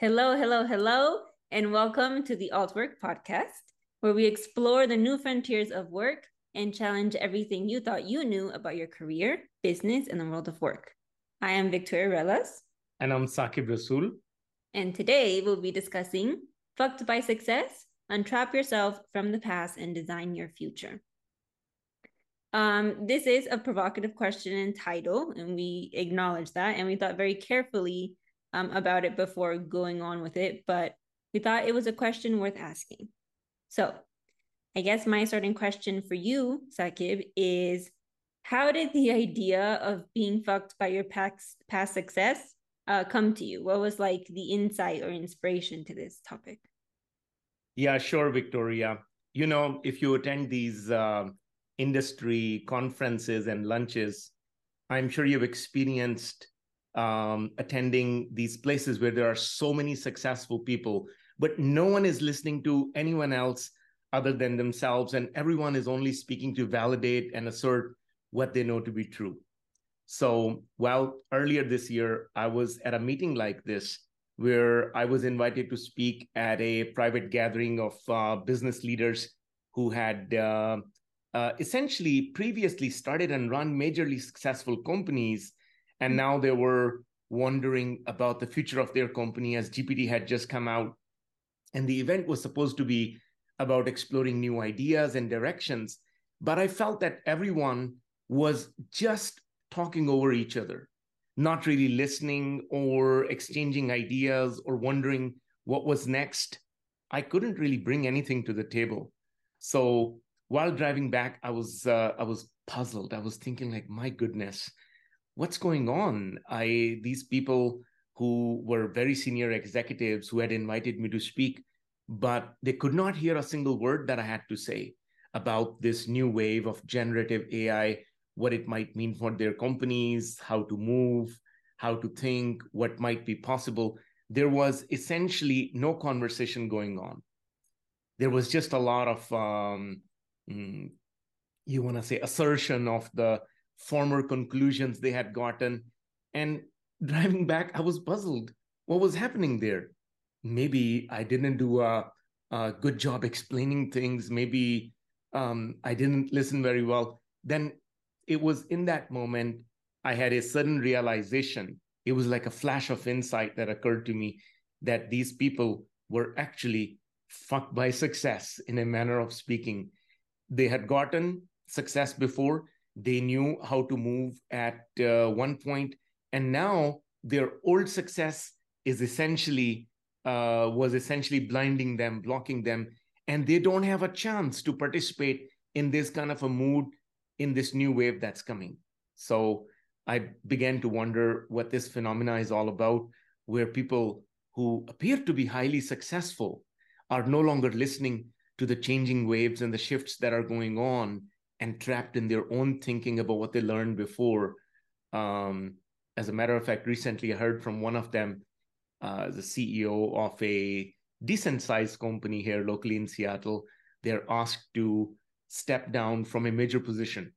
Hello, hello, hello, and welcome to the altWork podcast, where we explore the new frontiers of work and challenge everything you thought you knew about your career, business, and the world of work. I am Victoria Relas. And I'm Saqib Rasool. And today we'll be discussing Fucked by Success Untrap Yourself from the Past and Design Your Future. Um, this is a provocative question and title, and we acknowledge that. And we thought very carefully um, about it before going on with it, but we thought it was a question worth asking. So, I guess my starting question for you, Saqib, is how did the idea of being fucked by your past, past success uh, come to you? What was like the insight or inspiration to this topic? Yeah, sure, Victoria. You know, if you attend these uh, industry conferences and lunches, I'm sure you've experienced um, attending these places where there are so many successful people, but no one is listening to anyone else other than themselves, and everyone is only speaking to validate and assert what they know to be true. So, well, earlier this year, I was at a meeting like this where I was invited to speak at a private gathering of uh, business leaders who had uh, uh, essentially previously started and run majorly successful companies and now they were wondering about the future of their company as GPT had just come out. And the event was supposed to be about exploring new ideas and directions. But I felt that everyone was just talking over each other, not really listening or exchanging ideas or wondering what was next. I couldn't really bring anything to the table. So while driving back, I was uh, I was puzzled. I was thinking like, my goodness, what's going on? I these people who were very senior executives who had invited me to speak, but they could not hear a single word that I had to say about this new wave of generative AI, what it might mean for their companies, how to move, how to think, what might be possible. There was essentially no conversation going on. There was just a lot of, um, mm, you want to say, assertion of the former conclusions they had gotten. And driving back, I was puzzled. What was happening there? Maybe I didn't do a, a good job explaining things. Maybe um, I didn't listen very well. Then it was in that moment I had a sudden realization. It was like a flash of insight that occurred to me that these people were actually fucked by success in a manner of speaking. They had gotten success before, they knew how to move at uh, one point, and now their old success is essentially uh, was essentially blinding them, blocking them, and they don't have a chance to participate in this kind of a mood in this new wave that's coming. So I began to wonder what this phenomena is all about, where people who appear to be highly successful are no longer listening to the changing waves and the shifts that are going on and trapped in their own thinking about what they learned before. Um, as a matter of fact, recently I heard from one of them, uh, the CEO of a decent sized company here locally in Seattle. They're asked to step down from a major position.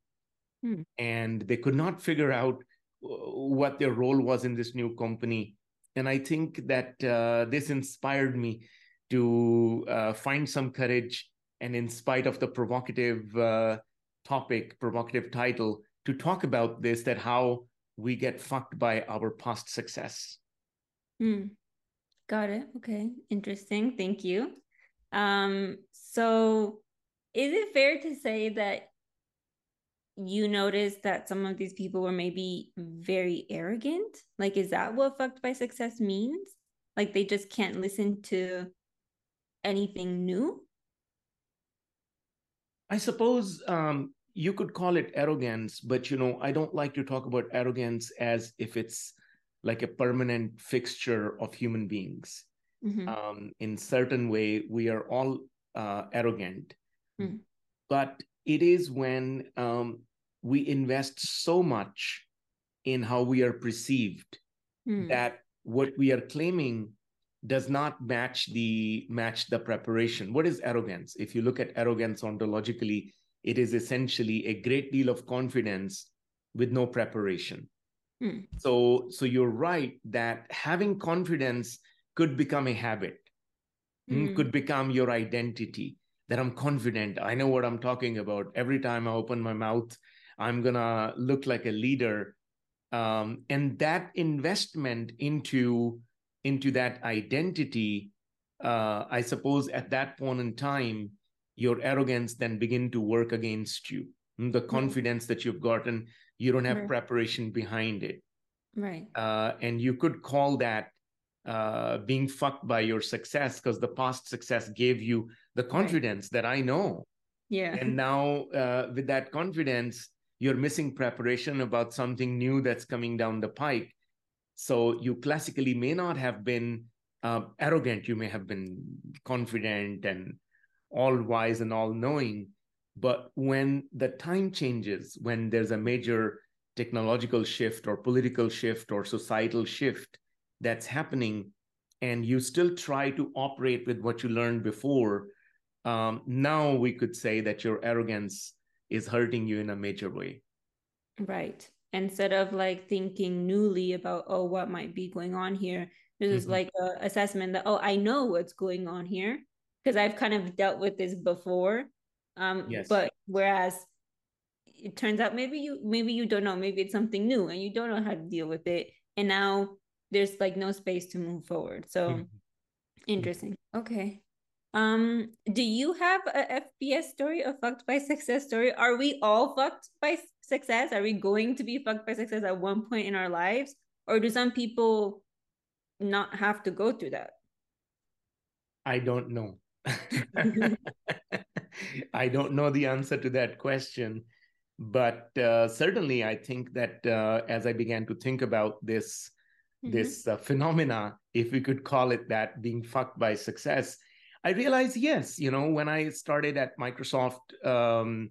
Hmm. And they could not figure out uh, what their role was in this new company. And I think that uh, this inspired me to uh, find some courage and in spite of the provocative uh, topic, provocative title, to talk about this that how we get fucked by our past success. Hmm. Got it. Okay. Interesting. Thank you. Um, so is it fair to say that you noticed that some of these people were maybe very arrogant? Like, is that what fucked by success means? Like they just can't listen to anything new? I suppose um, you could call it arrogance, but you know, I don't like to talk about arrogance as if it's like a permanent fixture of human beings. Mm-hmm. Um, in certain way, we are all uh, arrogant, mm-hmm. but it is when um, we invest so much in how we are perceived mm. that what we are claiming does not match the match the preparation what is arrogance if you look at arrogance ontologically it is essentially a great deal of confidence with no preparation mm. so so you're right that having confidence could become a habit, mm. could become your identity that I'm confident. I know what I'm talking about. Every time I open my mouth, I'm to look like a leader. Um, and that investment into into that identity, uh, I suppose at that point in time, your arrogance then begin to work against you. Hmm, the confidence that you've gotten, you don't have right. preparation behind it. Right. Uh, and you could call that uh, being fucked by your success because the past success gave you the confidence right. that I know. Yeah. And now uh, with that confidence, you're missing preparation about something new that's coming down the pike. So you classically may not have been uh, arrogant. You may have been confident and all wise and all knowing. But when the time changes, when there's a major technological shift or political shift or societal shift, that's happening and you still try to operate with what you learned before um, now we could say that your arrogance is hurting you in a major way right instead of like thinking newly about oh what might be going on here this mm-hmm. like a assessment that oh i know what's going on here because i've kind of dealt with this before um yes. but whereas it turns out maybe you maybe you don't know maybe it's something new and you don't know how to deal with it and now there's like no space to move forward. So mm-hmm. interesting. Okay. Um, do you have a FBS story, a fucked by success story? Are we all fucked by success? Are we going to be fucked by success at one point in our lives? Or do some people not have to go through that? I don't know. I don't know the answer to that question. But uh, certainly, I think that uh, as I began to think about this mm-hmm. this uh, phenomena, if we could call it that, being fucked by success, I realized, yes, you know, when I started at Microsoft um,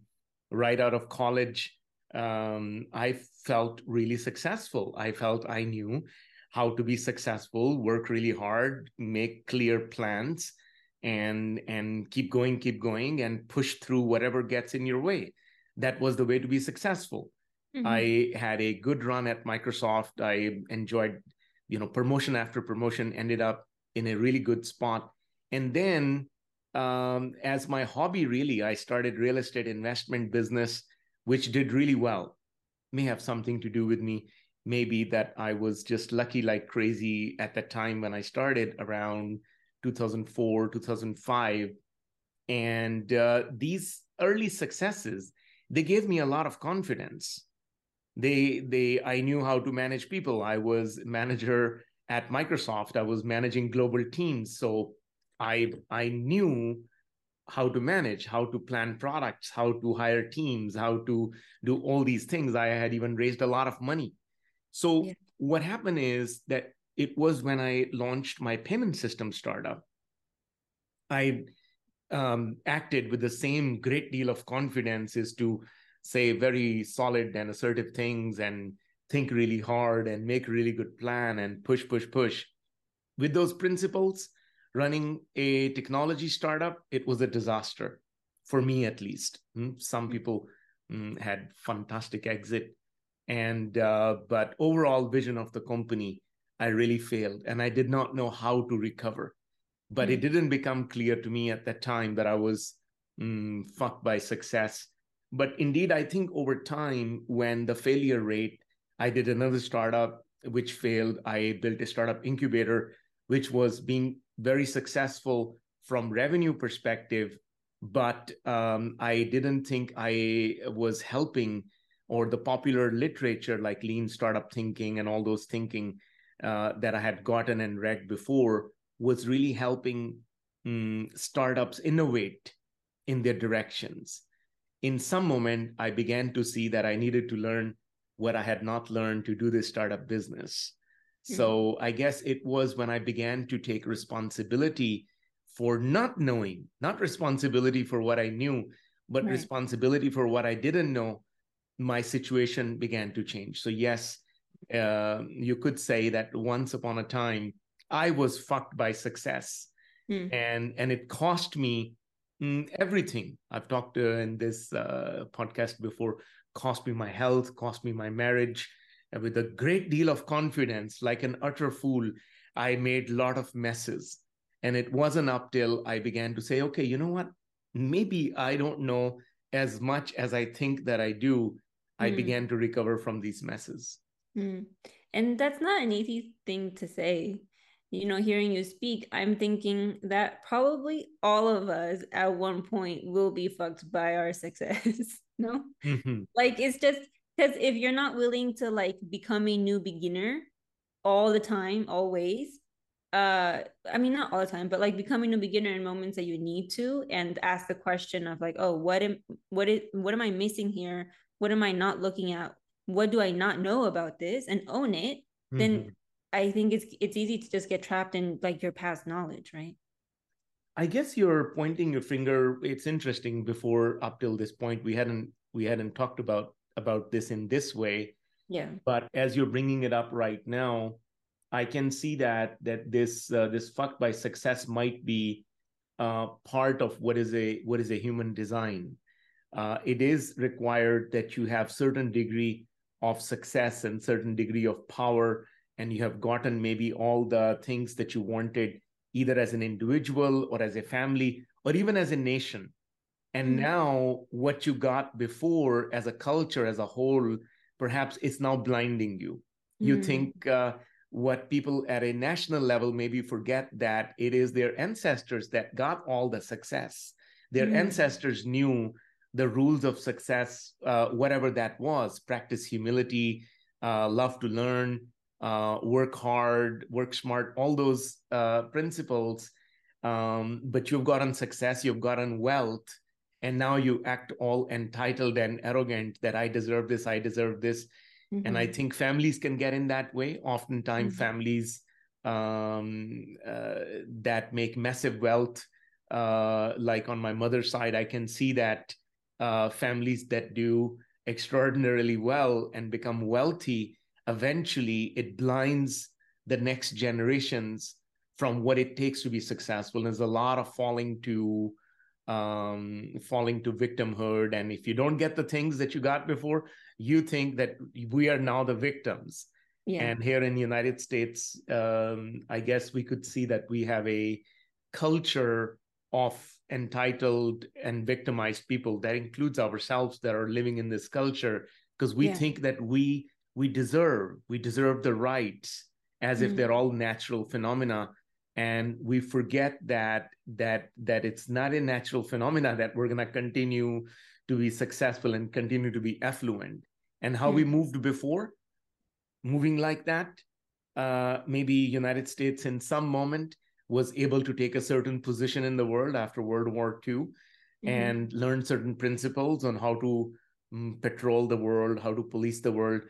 right out of college, um, I felt really successful. I felt I knew how to be successful, work really hard, make clear plans, and and keep going, keep going, and push through whatever gets in your way. That was the way to be successful. Mm-hmm. I had a good run at Microsoft. I enjoyed you know promotion after promotion ended up in a really good spot and then um, as my hobby really i started real estate investment business which did really well may have something to do with me. Maybe that i was just lucky like crazy at the time when i started around 2004 2005 and uh, these early successes they gave me a lot of confidence. They they i knew how to manage people. I was manager at microsoft. I was managing global teams. So i i knew how to manage how to plan products how to hire teams how to do all these things. I had even raised a lot of money. So yeah. what happened is that it was when i launched my payment system startup i um, acted with the same great deal of confidence as to say very solid and assertive things and think really hard and make a really good plan and push push push. With those principles running a technology startup it was a disaster for me at least hmm, some people mm, had fantastic exit and uh, but overall vision of the company i really failed and i did not know how to recover but mm-hmm. it didn't become clear to me at that time that i was fucked by success but indeed, I think over time, when the failure rate, I did another startup which failed. I built a startup incubator, which was being very successful from revenue perspective, but um, I didn't think I was helping or the popular literature like lean startup thinking and all those thinking uh, that I had gotten and read before was really helping um, startups innovate in their directions in some moment, I began to see that I needed to learn what I had not learned to do this startup business. Mm-hmm. So I guess it was when I began to take responsibility for not knowing, not responsibility for what I knew, but right. responsibility for what I didn't know, my situation began to change. So, yes, uh, you could say that once upon a time, I was fucked by success. Mm. And, and it cost me Mm, everything I've talked uh, in this uh, podcast before cost me my health, cost me my marriage. With a great deal of confidence, like an utter fool, I made a lot of messes. And it wasn't up till I began to say, okay, you know what? Maybe I don't know as much as I think that I do. I mm. began to recover from these messes. Mm. And that's not an easy thing to say. You know, hearing you speak, I'm thinking that probably all of us at one point will be fucked by our success. no? Mm-hmm. Like it's just because if you're not willing to like become a new beginner all the time, always, uh i mean not all the time but like becoming a beginner in moments that you need to and ask the question of like oh what am what is what am i missing here? What am i not looking at? What do i not know about this? and own it mm-hmm. then i think it's it's easy to just get trapped in like your past knowledge right? I guess you're pointing your finger it's interesting before up till this point we hadn't we hadn't talked about about this in this way yeah but as you're bringing it up right now I can see that that this uh, this fucked by success might be uh, part of what is a what is a human design. Uh, it is required that you have certain degree of success and certain degree of power, and you have gotten maybe all the things that you wanted, either as an individual or as a family or even as a nation. And mm-hmm. now, what you got before as a culture as a whole, perhaps it's now blinding you. You mm-hmm. think uh, what people at a national level maybe forget that it is their ancestors that got all the success their mm. ancestors knew the rules of success uh, whatever that was practice humility uh, love to learn uh, work hard work smart all those uh, principles um, but you've gotten success you've gotten wealth and now you act all entitled and arrogant that i deserve this i deserve this Mm-hmm. And I mm-hmm. think families can get in that way. Oftentimes, mm-hmm. families um, uh, that make massive wealth, uh, like on my mother's side, I can see that uh, families that do extraordinarily well and become wealthy, eventually it blinds the next generations from what it takes to be successful. There's a lot of falling to um, falling to victimhood. And if you don't get the things that you got before, you think that we are now the victims. Yeah. And here in the United States, um, I guess we could see that we have a culture of entitled and victimized people that includes ourselves that are living in this culture because we yeah. think that we we deserve we deserve the rights as mm-hmm. if they're all natural phenomena and we forget that that that it's not a natural phenomena that we're going to continue to be successful and continue to be affluent and how we moved before moving like that uh, maybe united states in some moment was able to take a certain position in the world after world war ii mm-hmm. and learn certain principles on how to um, patrol the world how to police the world.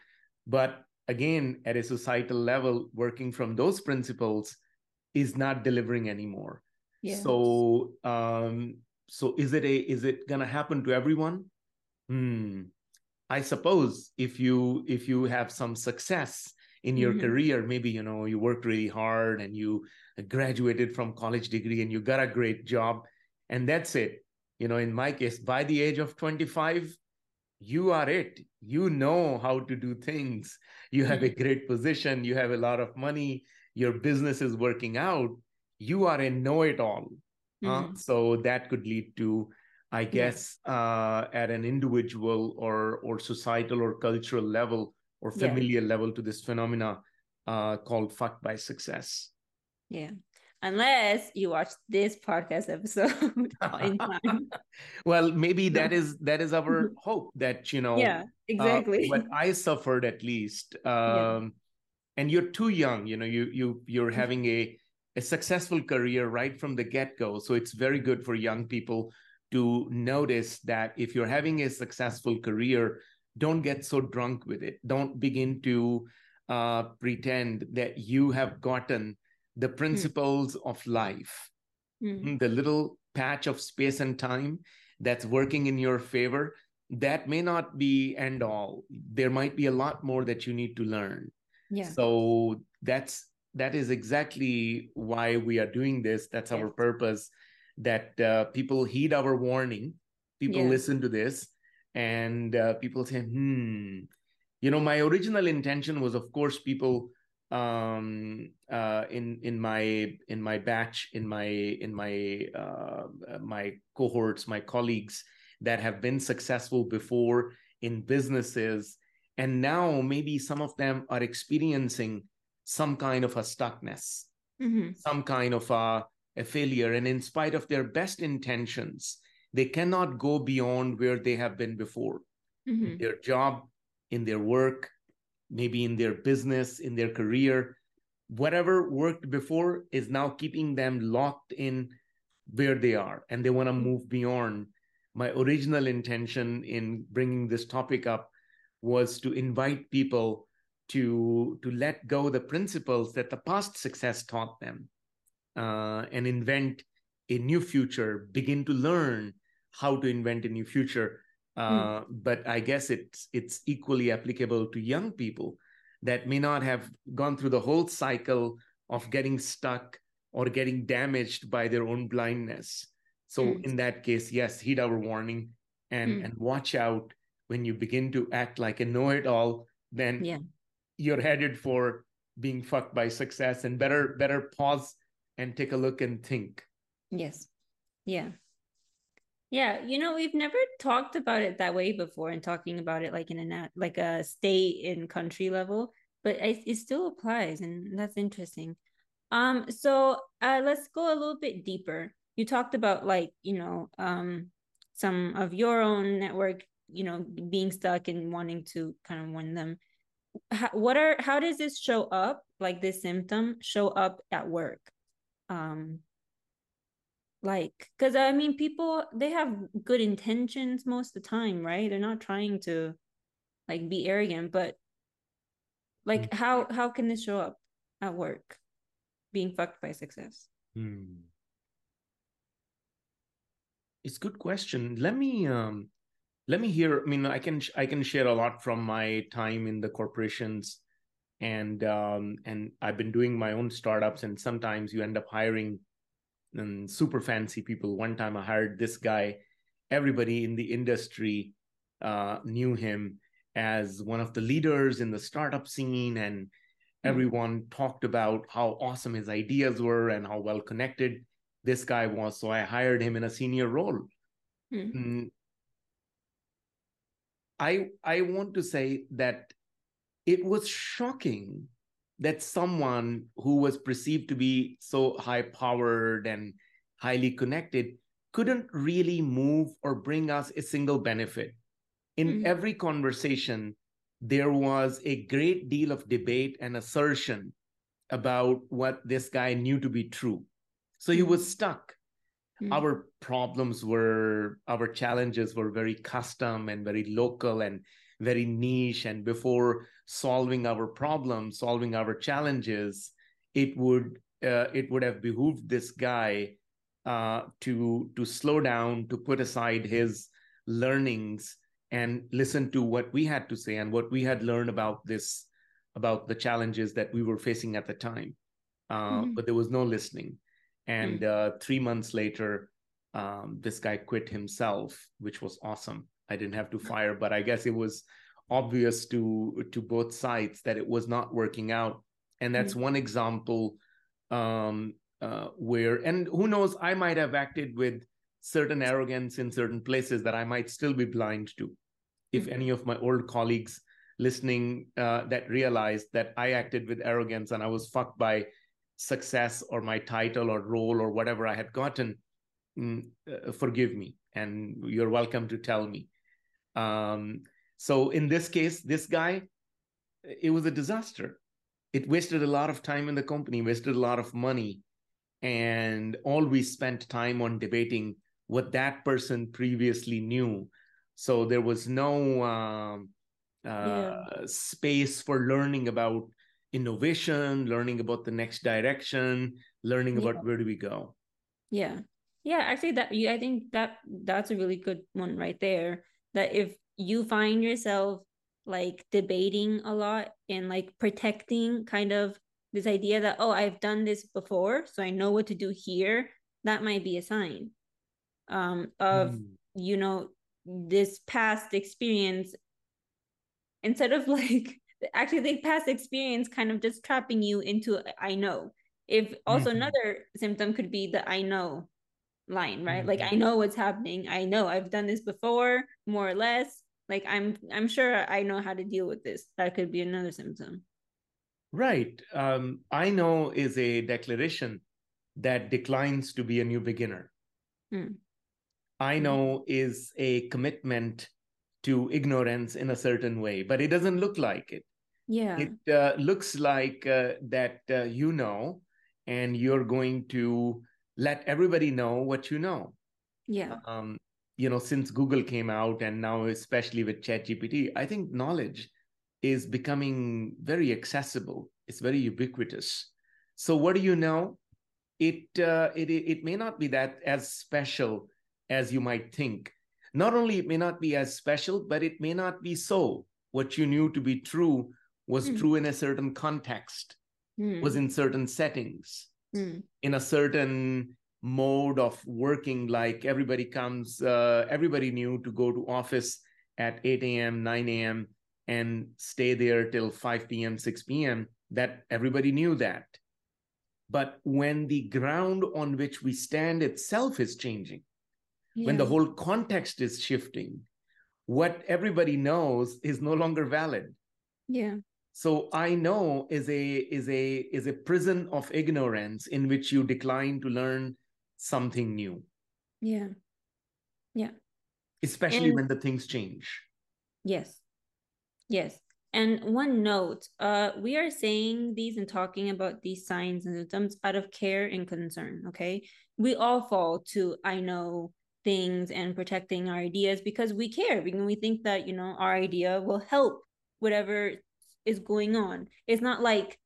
But again at a societal level working from those principles is not delivering anymore. Yes. so um so is it a is it gonna happen to everyone? Hmm. I suppose if you if you have some success in your mm-hmm. career maybe you know you worked really hard and you graduated from college degree and you got a great job and that's it. You know in my case by the age of 25 you are it. You know how to do things. You have mm-hmm. a great position. You have a lot of money your business is working out, you are a know-it-all. Mm-hmm. Uh, so that could lead to, I guess, yeah. uh, at an individual or or societal or cultural level or familiar yeah. level to this phenomena uh, called "fucked by success." Yeah, unless you watch this podcast episode in time. well, maybe that is that is our hope that you know. Yeah, uh, exactly. Uh, what I suffered, at least. Um, yeah and you're too young you know you you you're mm-hmm. having a a successful career right from the get-go so it's very good for young people to notice that if you're having a successful career don't get so drunk with it don't begin to uh, pretend that you have gotten the hmm. principles mm. of life mm. the little patch of space and time that's working in your favor that may not be end all there might be a lot more that you need to learn yeah. So that's that is exactly why we are doing this. That's our purpose that uh, people heed our warning people yeah. listen to this and uh, people say hmm. You know my original intention was of course people um, uh, in in my in my batch in my in my uh, my cohorts my colleagues that have been successful before in businesses and now maybe some of them are experiencing some kind of a stuckness mm-hmm. some kind of a, a failure and in spite of their best intentions they cannot go beyond where they have been before mm-hmm. their job in their work maybe in their business, in their career. Whatever worked before is now keeping them locked in where they are, and they want to move beyond. My original intention in bringing this topic up was to invite people to to let go the principles that the past success taught them uh, and invent a new future begin to learn how to invent a new future. Uh, But I guess it's it's equally applicable to young people that may not have gone through the whole cycle of getting stuck or getting damaged by their own blindness. So mm. in that case, yes, heed our warning and mm. and watch out when you begin to act like a know-it-all. Then yeah. you're headed for being fucked by success, and better better pause and take a look and think. Yes. Yeah. Yeah, you know, we've never talked about it that way before and talking about it like in a like a state and country level, but it, it still applies and that's interesting. Um so uh let's go a little bit deeper. You talked about like, you know, um some of your own network, you know, being stuck and wanting to kind of win them. How, what are how does this show up like this symptom show up at work? Um like because i mean people they have good intentions most of the time right they're not trying to like be arrogant but like mm. how how can this show up at work being fucked by success mm. it's good question let me um let me hear i mean i can i can share a lot from my time in the corporations and um and i've been doing my own startups and sometimes you end up hiring and super fancy people. One time I hired this guy. Everybody in the industry uh, knew him as one of the leaders in the startup scene, and hmm. everyone talked about how awesome his ideas were and how well connected this guy was. So I hired him in a senior role. Mm. I I want to say that it was shocking that someone who was perceived to be so high powered and highly connected couldn't really move or bring us a single benefit. In mm-hmm. every conversation, there was a great deal of debate and assertion about what this guy knew to be true. So he was mm-hmm. stuck. Mm-hmm. Our problems were, our challenges were very custom and very local and very niche. And before solving our problems, solving our challenges, it would uh, it would have behooved this guy uh, to to slow down, to put aside his learnings and listen to what we had to say and what we had learned about this about the challenges that we were facing at the time. Uh, mm-hmm. But there was no listening, and mm-hmm. three months later, um, this guy quit himself, which was awesome. I didn't have to fire, but I guess it was obvious to to both sides that it was not working out and that's mm-hmm. one example um, uh, where and who knows i might have acted with certain arrogance in certain places that i might still be blind to if mm-hmm. any of my old colleagues listening uh, that realized that i acted with arrogance and i was fucked by success or my title or role or whatever i had gotten mm, uh, forgive me and you're welcome to tell me um, so in this case, this guy, it was a disaster. It wasted a lot of time in the company, wasted a lot of money, and all we spent time on debating what that person previously knew. So there was no um, uh, yeah. space for learning about innovation, learning about the next direction, learning yeah. about where do we go. Yeah, yeah. Actually, that I think that that's a really good one right there. That if you find yourself like debating a lot and like protecting kind of this idea that oh i've done this before so i know what to do here that might be a sign um of mm. you know this past experience instead of like actually the past experience kind of just trapping you into I know. If also mm-hmm. another symptom could be the I know line, right? Mm-hmm. Like I know what's happening. I know I've done this before, more or less. Like I'm I'm sure I know how to deal with this. That could be another symptom. Right. Um, I know is a declaration that declines to be a new beginner. Mm. I hmm. know is a commitment to ignorance in a certain way, but it doesn't look like it. Yeah. It uh, looks like uh, that uh, you know, and you're going to let everybody know what you know. Yeah. Um, you know, since Google came out and now especially with ChatGPT, I think knowledge is becoming very accessible. It's very ubiquitous. So what do you know? It uh, it it may not be that as special as you might think. Not only it may not be as special, but it may not be so. What you knew to be true was mm. true in a certain context, mm. was in certain settings mm. in a certain mode of working like everybody comes uh, everybody knew to go to office at 8 a.m 9 a.m and stay there till 5 p.m 6 p.m that everybody knew that but when the ground on which we stand itself is changing yeah. when the whole context is shifting what everybody knows is no longer valid yeah so i know is a is a is a prison of ignorance in which you decline to learn something new. Yeah. Yeah. Especially and, when the things change. Yes. Yes. And one note uh we are saying these and talking about these signs and symptoms out of care and concern okay? We all fall to i know things and protecting our ideas because we care. Because we think that you know our idea will help whatever is going on. It's not like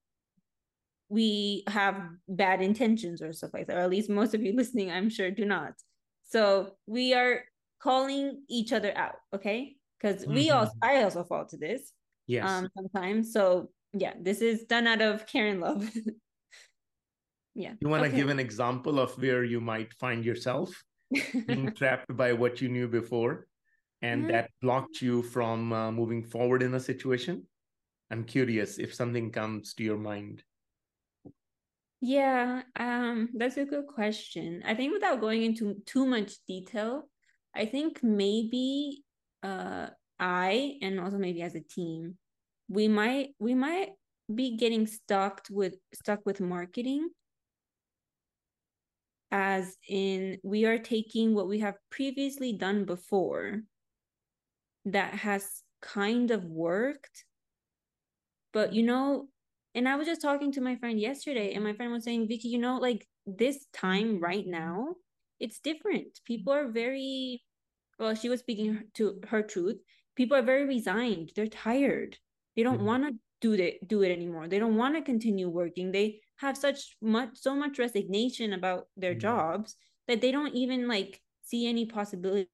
we have bad intentions or stuff like that, or at least most of you listening, I'm sure, do not. So we are calling each other out, okay? Because mm-hmm. we also, I also fall to this. Yes. Um, sometimes. So yeah, this is done out of care and love. yeah. You want to okay. give an example of where you might find yourself being trapped by what you knew before, and mm-hmm. that blocked you from uh, moving forward in a situation? I'm curious if something comes to your mind. Yeah, um, that's a good question. I think without going into too much detail, I think maybe uh I and also maybe as a team, we might we might be getting stuck with stuck with marketing as in we are taking what we have previously done before that has kind of worked but you know, and I was just talking to my friend yesterday, and my friend was saying, Vicky, you know, like this time right now, it's different. People are very, well, she was speaking to her truth. People are very resigned. They're tired. They don't mm-hmm. want to do it do it anymore. They don't want to continue working. They have such much so much resignation about their mm-hmm. jobs that they don't even like see any possibility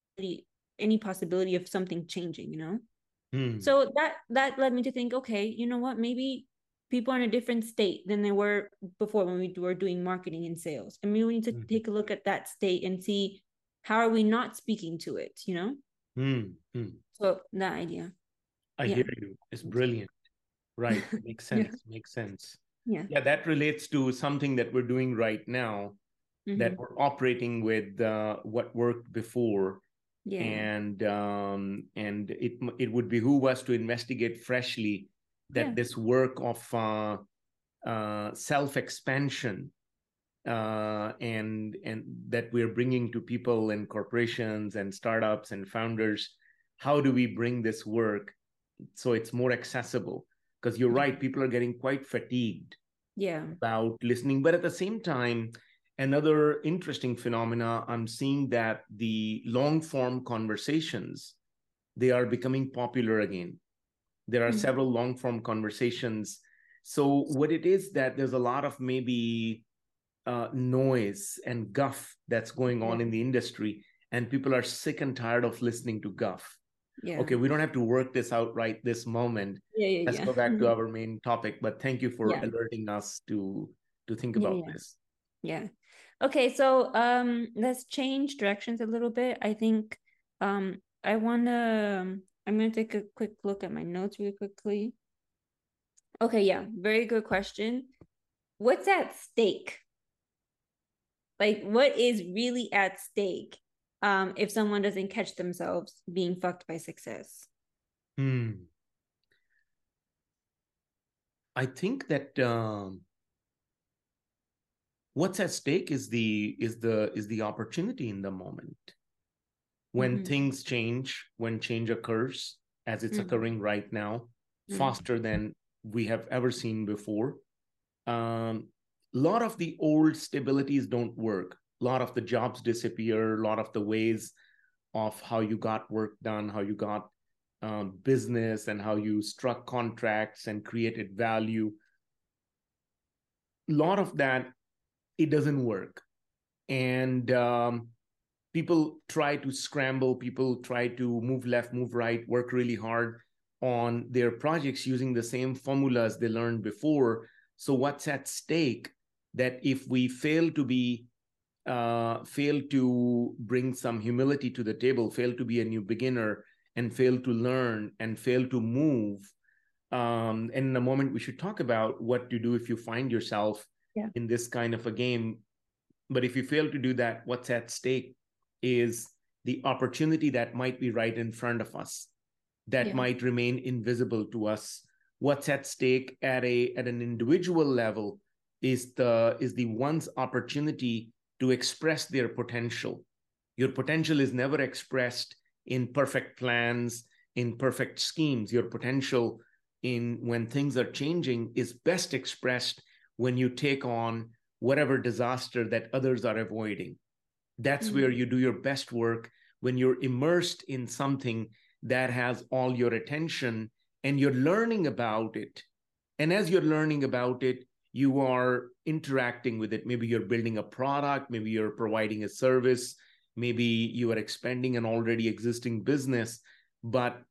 any possibility of something changing, you know? Hmm. So that that led me to think, okay, you know what? Maybe people are in a different state than they were before when we were doing marketing and sales. And maybe we need to mm. take a look at that state and see how are we not speaking to it, you know? Mm. So that idea. I yeah. hear you. It's brilliant. Right. Makes sense. yeah. Makes sense. Yeah. Yeah, that relates to something that we're doing right now mm-hmm. that we're operating with uh, what worked before yeah. and um, and it it would behoove us to investigate freshly that yeah. this work of uh, uh, self expansion uh, and and that we're bringing to people and corporations and startups and founders how do we bring this work so it's more accessible because you're right people are getting quite fatigued yeah about listening but at the same time another interesting phenomena i'm seeing that the long form conversations they are becoming popular again there are mm-hmm. several long form conversations so what it is that there's a lot of maybe uh, noise and guff that's going on in the industry and people are sick and tired of listening to guff yeah. okay we don't have to work this out right this moment yeah, yeah, let's yeah. go back to mm-hmm. our main topic but thank you for alerting us to to think about this yeah Okay, so um, let's change directions a little bit. I think um, I want to. Um, I'm to take a quick look at my notes really quickly. Okay, yeah, very good question. What's at stake? Like, what is really at stake um, if someone doesn't catch themselves being fucked by success? Hmm. I think that um, what's at stake is the is the is the opportunity in the moment when mm-hmm. things change when change occurs as it's mm-hmm. occurring right now mm-hmm. faster than we have ever seen before um, a lot of the old stabilities don't work a lot of the jobs disappear a lot of the ways of how you got work done how you got um, business and how you struck contracts and created value a lot of that it doesn't work. And um, people try to scramble people try to move left move right work really hard on their projects using the same formulas they learned before. So what's at stake that if we fail to be uh, fail to bring some humility to the table fail to be a new beginner and fail to learn and fail to move um, and in a moment we should talk about what to do if you find yourself yeah. in this kind of a game. But if you fail to do that, what's at stake is the opportunity that might be right in front of us that yeah. might remain invisible to us. What's at stake at a at an individual level is the is the one's opportunity to express their potential. Your potential is never expressed in perfect plans, in perfect schemes. Your potential in when things are changing is best expressed when you take on whatever disaster that others are avoiding. That's mm-hmm. where you do your best work when you're immersed in something that has all your attention and you're learning about it. And as you're learning about it, you are interacting with it. Maybe you're building a product, maybe you're providing a service, maybe you are expanding an already existing business. But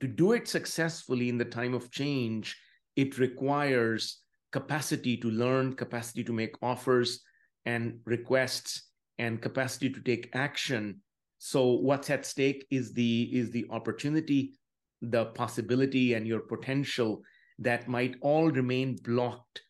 to do it successfully in the time of change, it requires capacity to learn, capacity to make offers and requests, and capacity to take action. So what's at stake is the is the opportunity, the possibility, and your potential that might all remain blocked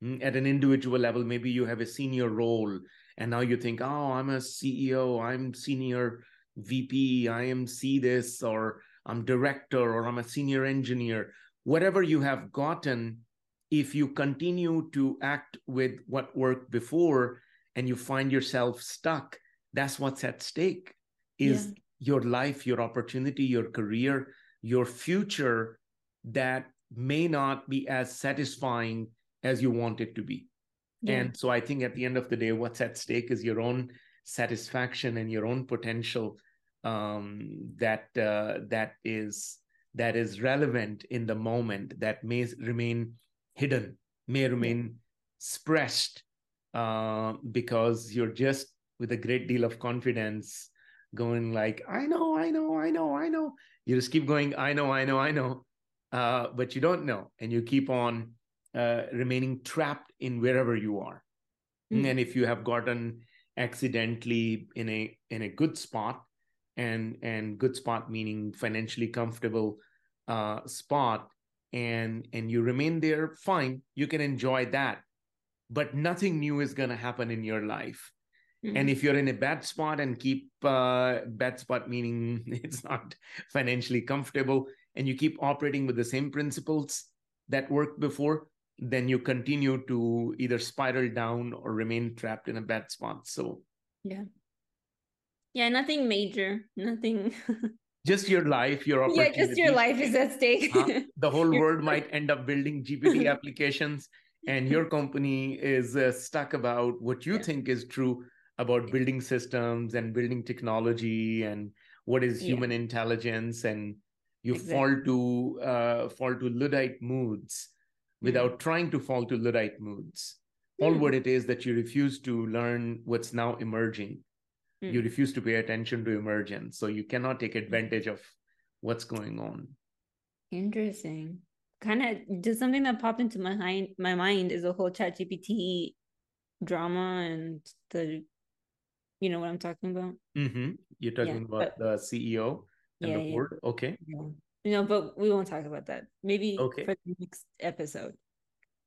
hmm, at an individual level. Maybe you have a senior role, and now you think, oh, I'm a CEO, I'm senior VP, I am C this, or I'm director, or I'm a senior engineer. Whatever you have gotten if you continue to act with what worked before and you find yourself stuck that's what's at stake is yeah. your life your opportunity your career your future that may not be as satisfying as you want it to be yeah. and so i think at the end of the day what's at stake is your own satisfaction and your own potential um, that uh, that is that is relevant in the moment that may remain hidden, may remain suppressed uh, because you're just with a great deal of confidence going like, I know, I know, I know, I know. You just keep going, I know, I know, I know. Uh, but you don't know. And you keep on uh, remaining trapped in wherever you are. Mm-hmm. And if you have gotten accidentally in a in a good spot, and and good spot meaning financially comfortable uh, spot, and and you remain there fine you can enjoy that. But nothing new is going to happen in your life. Mm-hmm. and if you're in a bad spot and keep uh, bad spot meaning it's not financially comfortable and you keep operating with the same principles that worked before then you continue to either spiral down or remain trapped in a bad spot. So yeah. Yeah nothing major nothing just your life, your opportunity. Yeah, just your life is at stake. uh, the whole world might end up building GPT applications, and your company is uh, stuck about what you yeah. think is true about building systems and building technology and what is human yeah. intelligence, and you exactly. fall to uh, fall to luddite moods without mm. trying to fall to luddite moods. All what it is that you refuse to learn what's now emerging mm. you refuse to pay attention to emergence so you cannot take advantage of what's going on interesting kind of just something that popped into my mind my mind is the whole chat gpt drama and the you know what i'm talking about mm-hmm. you're talking yeah, about but, the ceo and yeah, the board yeah. okay yeah you but we won't talk about that. Maybe okay. for the next episode.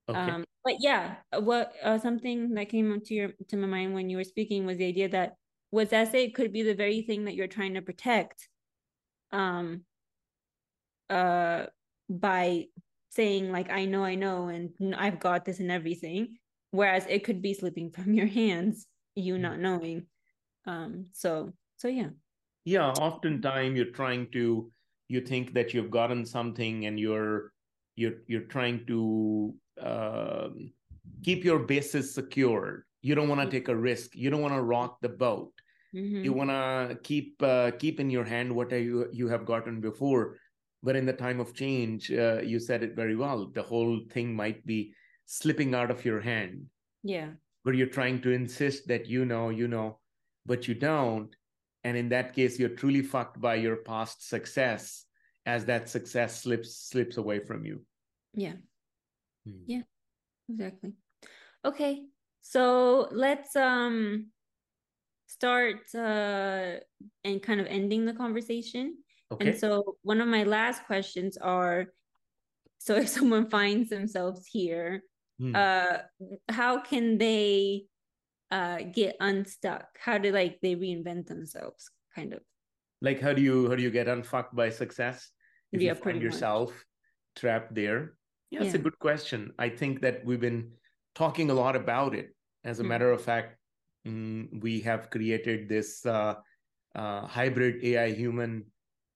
Okay. Um, but yeah, what uh, something that came to your to my mind when you were speaking was the idea that what's essay could be the very thing that you're trying to protect. Um. Uh, by saying like I know, I know, and I've got this and everything, whereas it could be slipping from your hands, you mm. not knowing. Um. So so yeah. Yeah. Oftentimes you're trying to you think that you've gotten something and you're you're you're trying to uh, keep your bases secured you don't want to take a risk you don't want to rock the boat mm-hmm. you want to keep uh, keep in your hand what you you have gotten before but in the time of change uh, you said it very well the whole thing might be slipping out of your hand. Yeah. Where you're trying to insist that you know you know but you don't. And in that case you're truly fucked by your past success as that success slips slips away from you. Yeah. Hmm. yeah exactly. Okay so let's um start uh and kind of ending the conversation okay. and so one of my last questions are so if someone finds themselves here hmm. uh how can they uh get unstuck how do like they reinvent themselves kind of like how do you how do you get unfucked by success if yeah, you find yourself much. trapped there yeah, yeah, it's a good question i think that we've been talking a lot about it as a mm. matter of fact mm, we have created this uh, uh, hybrid ai human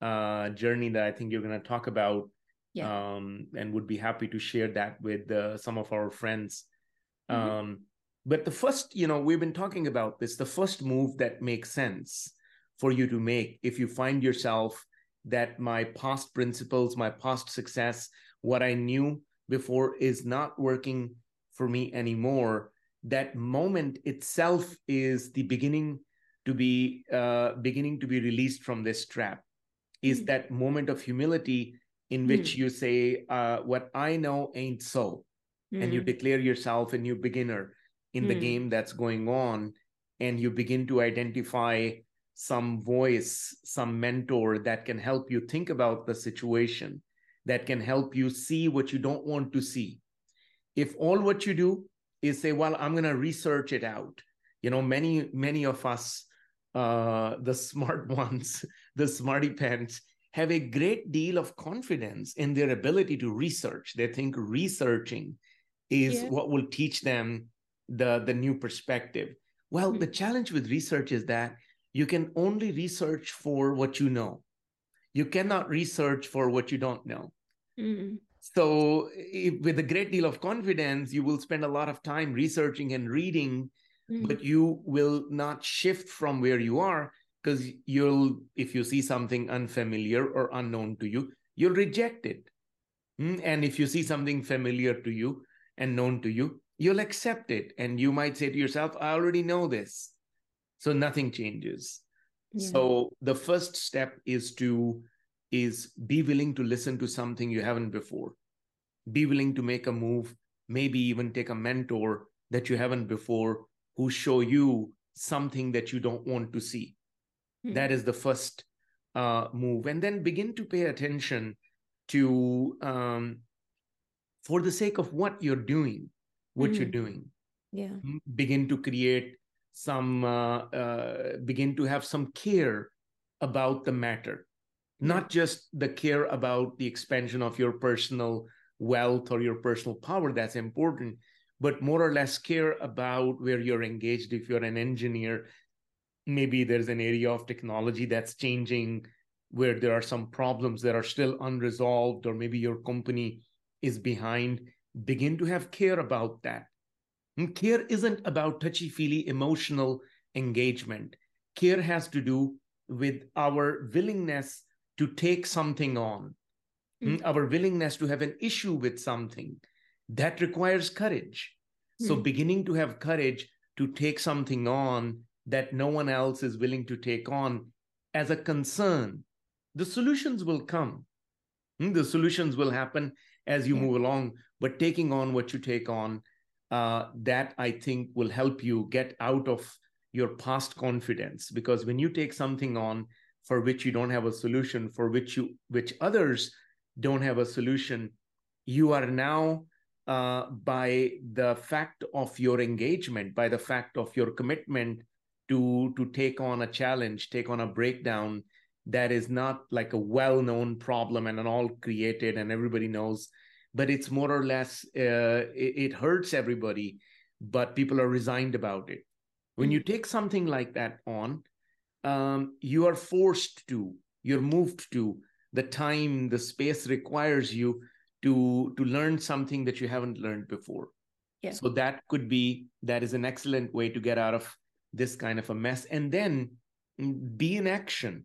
uh, journey that i think you're going to talk about yeah. um, and would be happy to share that with uh, some of our friends mm-hmm. um, but the first, you know, we've been talking about this. The first move that makes sense for you to make if you find yourself that my past principles, my past success, what I knew before is not working for me anymore, that moment itself is the beginning to be uh, beginning to be released from this trap. Is mm. that moment of humility in which mm. you say, uh, "What I know ain't so," mm. and you mm. declare yourself a new beginner in the hmm. game that's going on and you begin to identify some voice some mentor that can help you think about the situation that can help you see what you don't want to see if all what you do is say well i'm going to research it out you know many many of us uh, the smart ones the smarty pants have a great deal of confidence in their ability to research they think researching is yeah. what will teach them the the new perspective well mm-hmm. the challenge with research is that you can only research for what you know you cannot research for what you don't know mm-hmm. So if, with a great deal of confidence you will spend a lot of time researching and reading mm-hmm. but you will not shift from where you are because you'll if you see something unfamiliar or unknown to you you'll reject it hmm? and if you see something familiar to you and known to you you'll accept it and you might say to yourself i already know this so nothing changes yeah. so the first step is to is be willing to listen to something you haven't before. Be willing to make a move maybe even take a mentor that you haven't before who show you something that you don't want to see. Hmm. that is the first uh, move. And then begin to pay attention to um, for the sake of what you're doing what mm. you're doing. Yeah. Mm, begin to create some uh, uh, begin to have some care about the matter not just the care about the expansion of your personal wealth or your personal power that's important but more or less care about where you're engaged if you're an engineer maybe there's an area of technology that's changing where there are some problems that are still unresolved or maybe your company is behind begin to have care about that. And care isn't about touchy feely emotional engagement. Care has to do with our willingness to take something on, mm. our willingness to have an issue with something that requires courage. Mm. So, beginning to have courage to take something on that no one else is willing to take on as a concern, the solutions will come. Hmm, the solutions will happen as you yeah. move along but taking on what you take on uh, that i think will help you get out of your past confidence because when you take something on for which you don't have a solution, for which you which others don't have a solution, you are now uh, by the fact of your engagement, by the fact of your commitment to to take on a challenge, take on a breakdown that is not like a well-known problem and an all created and everybody knows, but it's more or less uh, it, it hurts everybody, but people are resigned about it. When you mm. take something like that on, um, you are forced to, you're moved to. The time, the space requires you to to learn something that you haven't learned before. Yeah. So that could be that is an excellent way to get out of this kind of a mess, and then mm, be in action.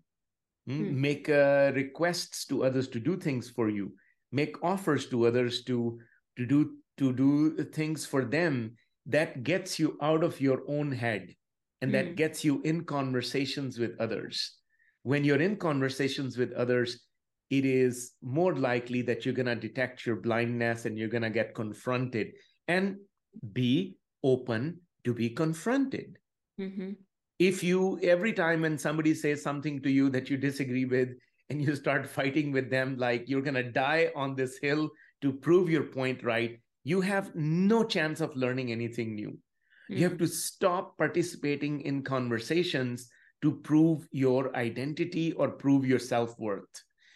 Mm. Make uh, requests to others to do things for you. Make offers to others to to do to do things for them that gets you out of your own head and that mm. gets you in conversations with others when you're in conversations with others it is more likely that you're going to detect your blindness and you're going to get confronted and be open to be confronted mm-hmm. if you every time when somebody says something to you that you disagree with and you start fighting with them like you're going to die on this hill to prove your point right you have no chance of learning anything new. Mm-hmm. You have to stop participating in conversations to prove your identity or prove your self worth.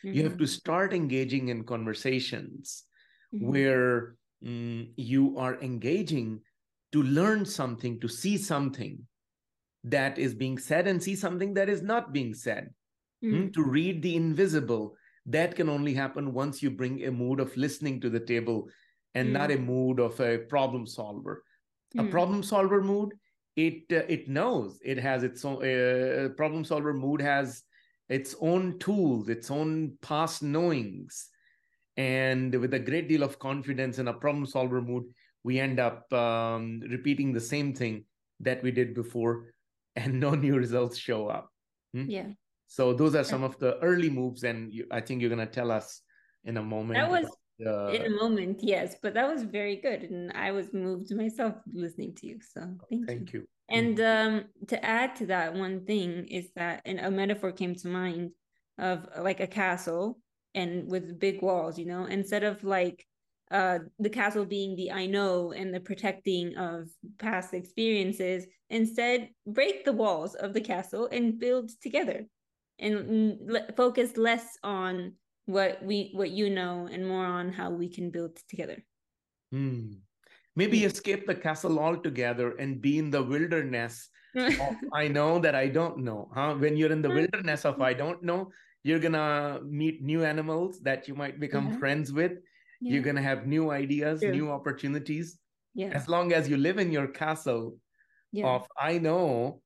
Mm-hmm. You have to mm-hmm. start engaging in conversations mm-hmm. where mm, you are engaging to learn something, to see something that is being said and see something that is not being said. Mm, to read the invisible, that can only happen once you bring a mood of listening to the table and mm. not a mood of a problem solver. Mm. A hmm. problem solver mood, it uh, it knows it has its own uh, problem solver mood has its own tools, its own past knowings, and with a great deal of confidence in a problem solver mood, we end up um, repeating the same thing that we did before, and no new results show up. Hmm? Yeah. So those are some of the early moves, and you, I think you're going to tell us in a moment. That was uh, in a moment yes but that was very good and i was moved myself listening to you so thank, thank you. you. And um to add to that one thing is that and a metaphor came to mind of like a castle and with big walls you know? Instead of like uh the castle being the i know and the protecting of past experiences instead break the walls of the castle and build together and focus less on what we what you know and more on how we can build together hmm. maybe yeah. escape the castle altogether and be in the wilderness of, i know that i don't know huh when you're in the wilderness of i don't know you're gonna meet new animals that you might become yeah. friends with yeah. you're gonna have new ideas True. new opportunities yeah. as long as you live in your castle of i know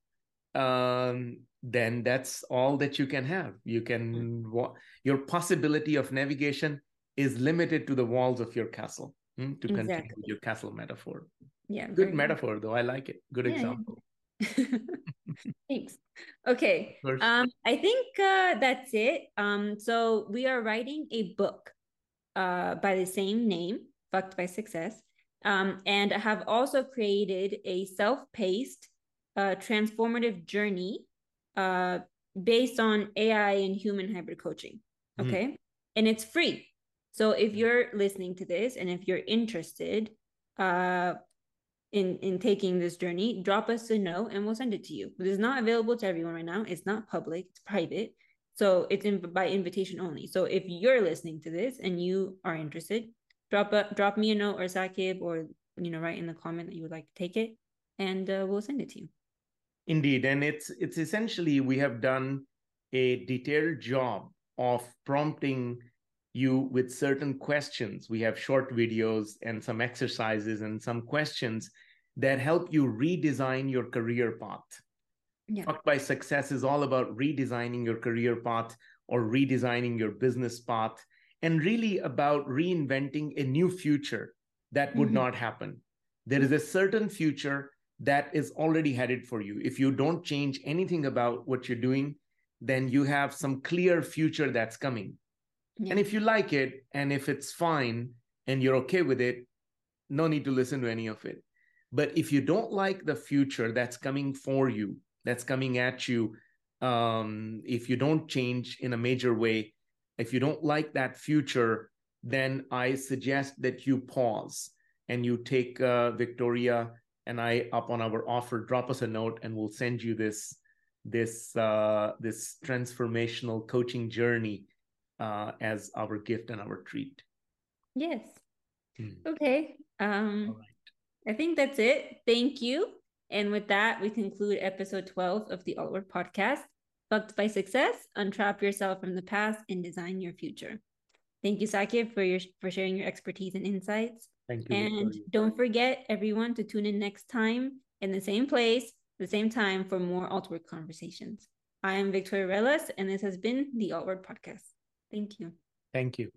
um then that's all that you can have. You can mm. your possibility of navigation is limited to the walls of your castle hmm, to continue exactly. your castle metaphor. Yeah good metaphor good. though. I like it. Good yeah, example. Thanks. Okay um i think uh that's it. Um so we are writing a book uh by the same name fucked by success. Um and i have also created a self-paced uh transformative journey uh, based on AI and human hybrid coaching. Mm-hmm. Okay. Mm. And it's free. So if you're listening to this and if you're interested uh, in, in taking this journey, drop us a note and we'll send it to you. But it's not available to everyone right now. It's not public, it's private. So it's in, by invitation only. So if you're listening to this and you are interested, drop a, drop me a note or Sakib or you know write in the comment that you would like to take it and uh, we'll send it to you. Indeed, and it's it's essentially we have done a detailed job of prompting you with certain questions. We have short videos and some exercises and some questions that help you redesign your career path. Yeah. Fucked by Success is all about redesigning your career path or redesigning your business path and really about reinventing a new future that would mm-hmm. not happen. There is a certain future that is already headed for you. If you don't change anything about what you're doing, then you have some clear future that's coming. Yeah. And if you like it and if it's fine and you're okay with it, no need to listen to any of it. But if you don't like the future that's coming for you, that's coming at you, um, if you don't change in a major way, if you don't like that future, then I suggest that you pause and you take uh, Victoria and I up on our offer. Drop us a note, and we'll send you this this uh, this transformational coaching journey uh, as our gift and our treat. Yes. Hmm. Okay. Um, I think that's it. Thank you. And with that, we conclude episode 12 of the altWork podcast. Fucked by Success, untrap yourself from the past and design your future. Thank you, Sakib, for your for sharing your expertise and insights. Thank you. And Victoria. don't forget, everyone, to tune in next time in the same place, the same time for more altWork conversations. I am Victoria Relas, and this has been the altWork Podcast. Thank you. Thank you.